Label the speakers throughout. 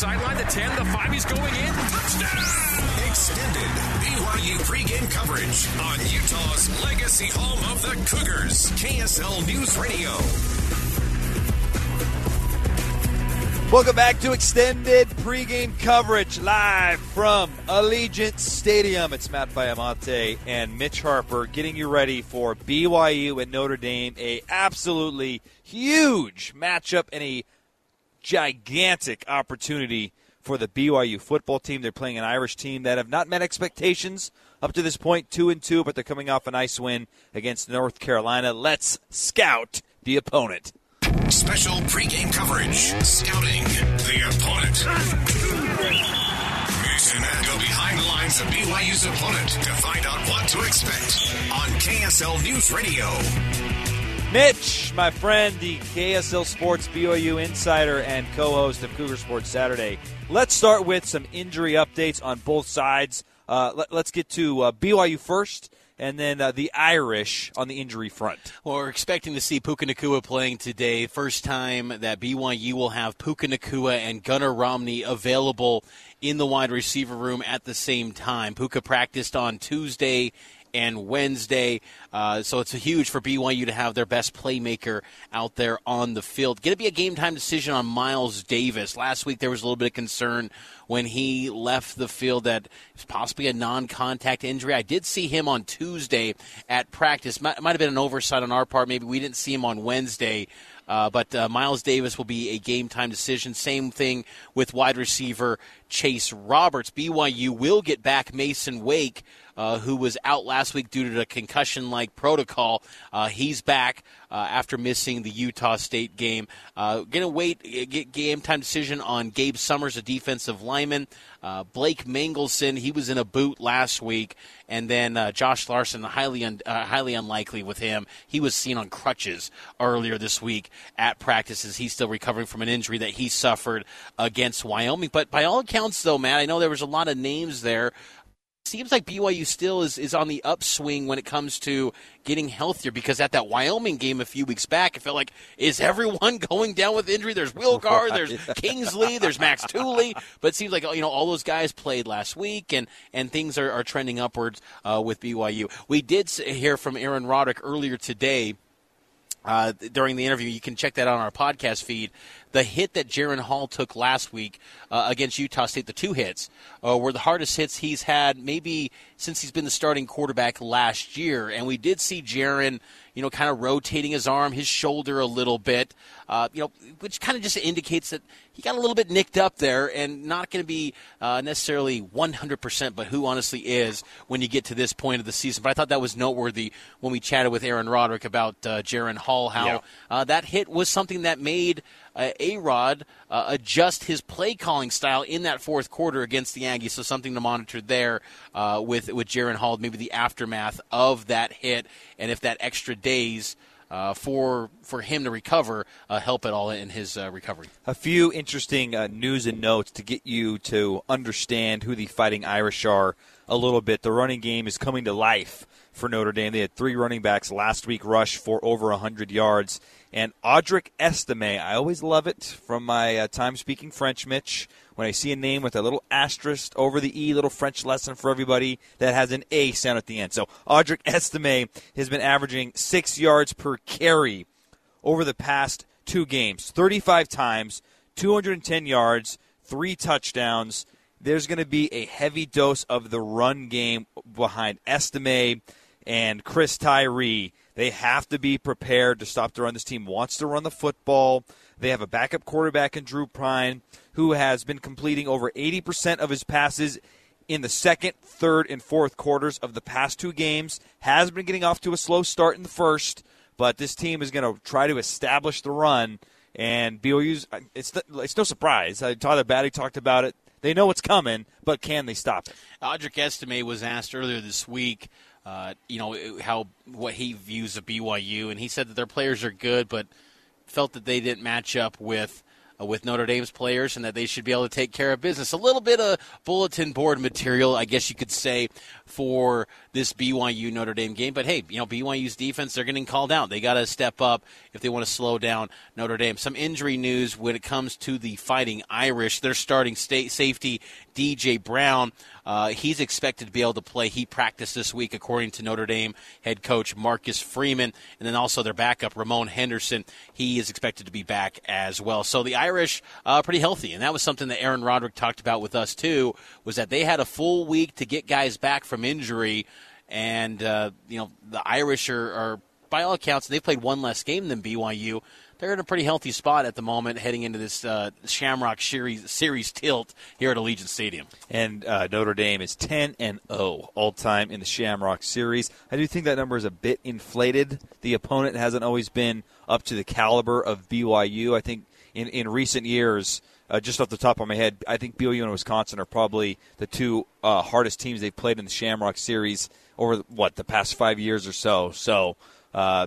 Speaker 1: Sideline, the 10, the 5, he's going in.
Speaker 2: Touchdown! Extended BYU pregame coverage on Utah's legacy home of the Cougars, KSL News Radio.
Speaker 3: Welcome back to extended pregame coverage live from Allegiant Stadium. It's Matt Baiamonte and Mitch Harper getting you ready for BYU and Notre Dame, a absolutely huge matchup and a gigantic opportunity for the BYU football team. They're playing an Irish team that have not met expectations up to this point, two and two, but they're coming off a nice win against North Carolina. Let's scout the opponent.
Speaker 2: Special pregame coverage, scouting the opponent. Go behind the lines of BYU's opponent to find out what to expect on KSL News Radio.
Speaker 3: Mitch, my friend, the KSL Sports BYU insider and co host of Cougar Sports Saturday. Let's start with some injury updates on both sides. Uh, let, us get to uh, BYU first and then uh, the Irish on the injury front.
Speaker 4: Well, we're expecting to see Puka Nacua playing today. First time that BYU will have Puka Nacua and Gunnar Romney available in the wide receiver room at the same time. Puka practiced on Tuesday and Wednesday. Uh, so it's huge for BYU to have their best playmaker out there on the field. Going to be a game time decision on Miles Davis. Last week there was a little bit of concern when he left the field that it was possibly a non contact injury. I did see him on Tuesday at practice. Might, might have been an oversight on our part. Maybe we didn't see him on Wednesday. Uh, but uh, Miles Davis will be a game time decision. Same thing with wide receiver Chase Roberts. BYU will get back Masen Wake, uh, who was out last week due to a concussion like protocol. Uh, he's back uh, after missing the Utah State game. Uh, gonna wait, get game time decision on Gabe Summers, a defensive lineman. Uh, Blake Mangelson, he was in a boot last week, and then uh, Josh Larson, highly un, uh, highly unlikely with him. He was seen on crutches earlier this week at practices. He's still recovering from an injury that he suffered against Wyoming. But by all accounts, though, Matt, I know there was a lot of names there seems like BYU still is, is on the upswing when it comes to getting healthier because at that Wyoming game a few weeks back, it felt like, is everyone going down with injury? There's Wilgar, there's Kingsley, there's Max Tooley, but it seems like, you know, all those guys played last week and, and things are, are trending upwards uh, with BYU. We did hear from Aaron Roderick earlier today uh, during the interview. You can check that out on our podcast feed. The hit that Jaren Hall took last week uh, against Utah State, the two hits, uh, were the hardest hits he's had maybe since he's been the starting quarterback last year. And we did see Jaren you know, kind of rotating his arm, his shoulder a little bit, uh, you know, which kind of just indicates that he got a little bit nicked up there and not going to be uh, necessarily 100%, but who honestly is when you get to this point of the season. But I thought that was noteworthy when we chatted with Aaron Roderick about uh, Jaren Hall, how yeah. uh, that hit was something that made uh, A Rod uh, adjust his play calling style in that fourth quarter against the Aggies. So something to monitor there uh, with with Jaren Hall, maybe the aftermath of that hit, and if that extra days. Uh, for for him to recover, uh, help at all in his uh, recovery.
Speaker 3: A few interesting uh, news and notes to get you to understand who the Fighting Irish are a little bit. The running game is coming to life for Notre Dame. They had three running backs last week rush for over 100 yards. And Audric Estime, I always love it from my uh, time speaking French, Mitch. When I see a name with a little asterisk over the E, little French lesson for everybody that has an A sound at the end. So Audric Estime has been averaging six yards per carry over the past two games 35 times, 210 yards, three touchdowns. There's going to be a heavy dose of the run game behind Estime and Chris Tyree. They have to be prepared to stop the run. This team wants to run the football. They have a backup quarterback in Drew Pyne who has been completing over 80% of his passes in the second, third, and fourth quarters of the past two games. Has been getting off to a slow start in the first, but this team is going to try to establish the run. And BYU's, it's, it's no surprise. Tyler Batty talked about it. They know what's coming, but can they stop it?
Speaker 4: Audric Estime was asked earlier this week, uh, you know, how what he views of BYU, and he said that their players are good, but felt that they didn't match up with uh, with Notre Dame's players and that they should be able to take care of business. A little bit of bulletin board material, I guess you could say, for this BYU Notre Dame game. But hey, you know, BYU's defense, they're getting called out. They got to step up if they want to slow down Notre Dame. Some injury news when it comes to the Fighting Irish. They're starting state safety DJ Brown. Uh, he's expected to be able to play. He practiced this week, according to Notre Dame head coach Marcus Freeman, and then also their backup Ramon Henderson. He is expected to be back as well. So the Irish uh, pretty healthy, and that was something that Aaron Roderick talked about with us too. Was that they had a full week to get guys back from injury, and uh, you know the Irish are, are by all accounts they've played one less game than BYU they're in a pretty healthy spot at the moment heading into this uh, Shamrock series, series tilt here at Allegiant Stadium.
Speaker 3: And uh, Notre Dame is 10 and 0 all time in the Shamrock series. I do think that number is a bit inflated. The opponent hasn't always been up to the caliber of BYU. I think in, in recent years, uh, just off the top of my head, I think BYU and Wisconsin are probably the two uh, hardest teams they've played in the Shamrock series over what the past five years or so. So, uh,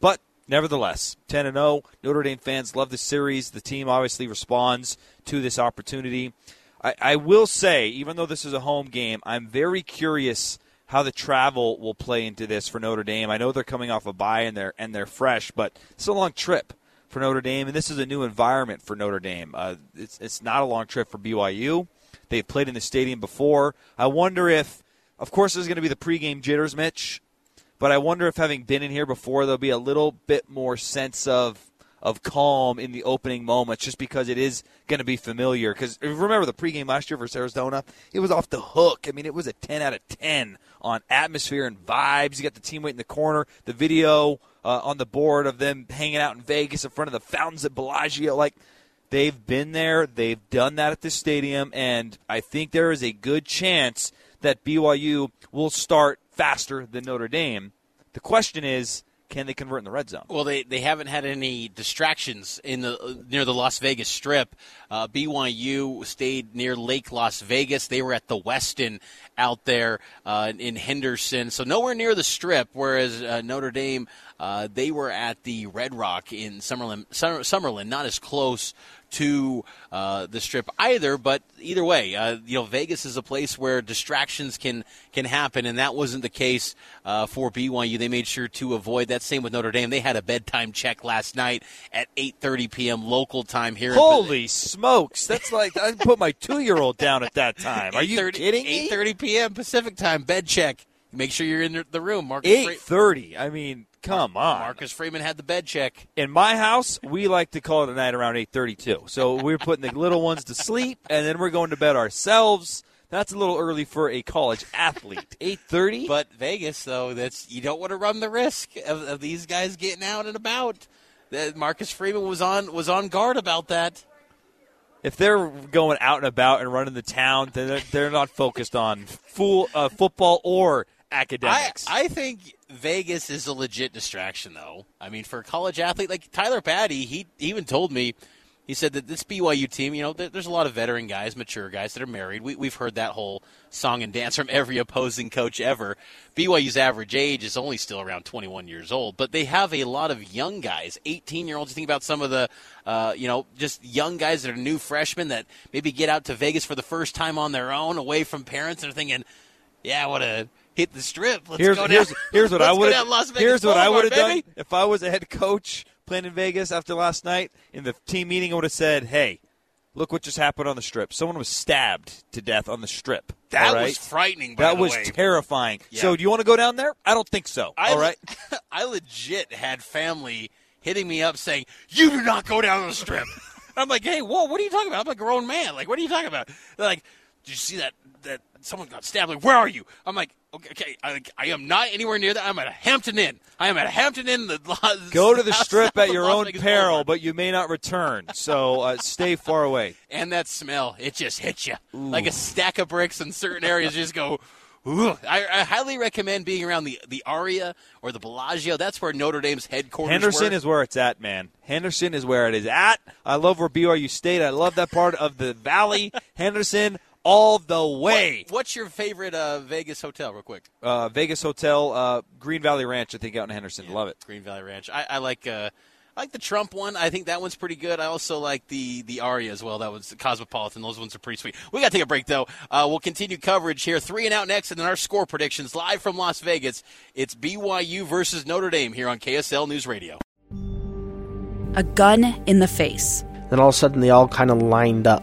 Speaker 3: but nevertheless, 10 and 0. Notre Dame fans love the series. The team obviously responds to this opportunity. I, I, will say, even though this is a home game, I'm very curious how the travel will play into this for Notre Dame. I know they're coming off a bye and they're and they're fresh, but it's a long trip for Notre Dame, and this is a new environment for Notre Dame. Uh, it's it's not a long trip for BYU. They've played in the stadium before. I wonder if, of course, there's going to be the pregame jitters, Mitch. But I wonder if having been in here before, there'll be a little bit more sense of of calm in the opening moments, just because it is going to be familiar. Because remember the pregame last year versus Arizona, it was off the hook. I mean, it was a ten out of ten on atmosphere and vibes. You got the team waiting in the corner, the video uh, on the board of them hanging out in Vegas in front of the fountains at Bellagio, like. They've been there. They've done that at the stadium, and I think there is a good chance that BYU will start faster than Notre Dame. The question is, can they convert in the red zone?
Speaker 4: Well, they, they haven't had any distractions in the near the Las Vegas Strip. Uh, BYU stayed near Lake Las Vegas. They were at the Westin out there uh, in Henderson, so nowhere near the Strip. Whereas uh, Notre Dame, uh, they were at the Red Rock in Summerlin, Summerlin, not as close to uh, the strip either. But either way, uh, you know, Vegas is a place where distractions can can happen, and that wasn't the case uh, for BYU. They made sure to avoid that. Same with Notre Dame. They had a bedtime check last night at 8:30 p.m. local time here.
Speaker 3: Holy smokes! That's like I put my two year old down at that time. Are you kidding
Speaker 4: me? 8:30 p.m. Pacific time bed check. Make sure you're in the room. Marcus
Speaker 3: 8:30. I mean, Come on.
Speaker 4: Marcus Freeman had the bed check.
Speaker 3: In my house, we like to call it a night around 8:32. So we're putting the little ones to sleep and then we're going to bed ourselves. That's a little early for a college athlete. 8:30?
Speaker 4: But Vegas though, that's you don't want to run the risk of, of these guys getting out and about. That Marcus Freeman was on was on guard about that
Speaker 3: if they're going out and about and running the town, then they're, they're not focused on full, uh, football or academics.
Speaker 4: I, I, think Vegas is a legit distraction, though. I mean, for a college athlete like Tyler Batty, he even told me, he said that this BYU team, you know, there's a lot of veteran guys, mature guys that are married. We, we've heard that whole song and dance from every opposing coach ever. BYU's average age is only still around 21 years old, but they have a lot of young guys, 18 year olds. You think about some of the, uh, you know, just young guys that are new freshmen that maybe get out to Vegas for the first time on their own, away from parents, and are thinking, yeah, what a hit the strip. Let's
Speaker 3: here's,
Speaker 4: go
Speaker 3: down.
Speaker 4: Here's,
Speaker 3: here's what I would
Speaker 4: have.
Speaker 3: Here's what
Speaker 4: I
Speaker 3: would have done if I was a head coach playing in Vegas after last night in the team meeting. I would have said, "Hey, look what just happened on the strip. Someone was stabbed to death on the strip.
Speaker 4: That
Speaker 3: right?
Speaker 4: was frightening.
Speaker 3: that was
Speaker 4: way.
Speaker 3: terrifying.
Speaker 4: Yeah.
Speaker 3: So, do you want to go down there? I don't think so.
Speaker 4: I,
Speaker 3: all right.
Speaker 4: I legit had family hitting me up saying, "You do not go down on the strip." I'm like, "Hey, whoa, what are you talking about? I'm a grown man. Like, what are you talking about?" They're like, "Did you see that that someone got stabbed. Like, where are you? I'm like, okay, okay I, I, am not anywhere near that. I'm at a Hampton Inn. I am at a Hampton Inn. The,
Speaker 3: Go to the strip at your own peril, but you may not return. So uh, stay far away.
Speaker 4: And that smell, it just hits you Ooh. like a stack of bricks in certain areas. just go. Ooh, I, I, highly recommend being around the the Aria or the Bellagio. That's where Notre Dame's headquarters.
Speaker 3: Henderson
Speaker 4: were.
Speaker 3: is where it's at, man. Henderson is where it is at. I love where BYU State. I love that part of the valley. Henderson, all the way.
Speaker 4: What, what's your favorite uh, Vegas hotel, real quick?
Speaker 3: Uh, Vegas hotel, uh, Green Valley Ranch, I think, out in Henderson.
Speaker 4: Yeah,
Speaker 3: Love it.
Speaker 4: Green Valley Ranch. I, I like. Uh, I like the Trump one. I think that one's pretty good. I also like the the Aria as well. That was Cosmopolitan. Those ones are pretty sweet. We got to take a break though. Uh, we'll continue coverage here. Three and out next, and then our score predictions live from Las Vegas. It's BYU versus Notre Dame here on KSL News Radio.
Speaker 5: A gun in the face.
Speaker 6: Then all of a sudden, they all kind of lined up.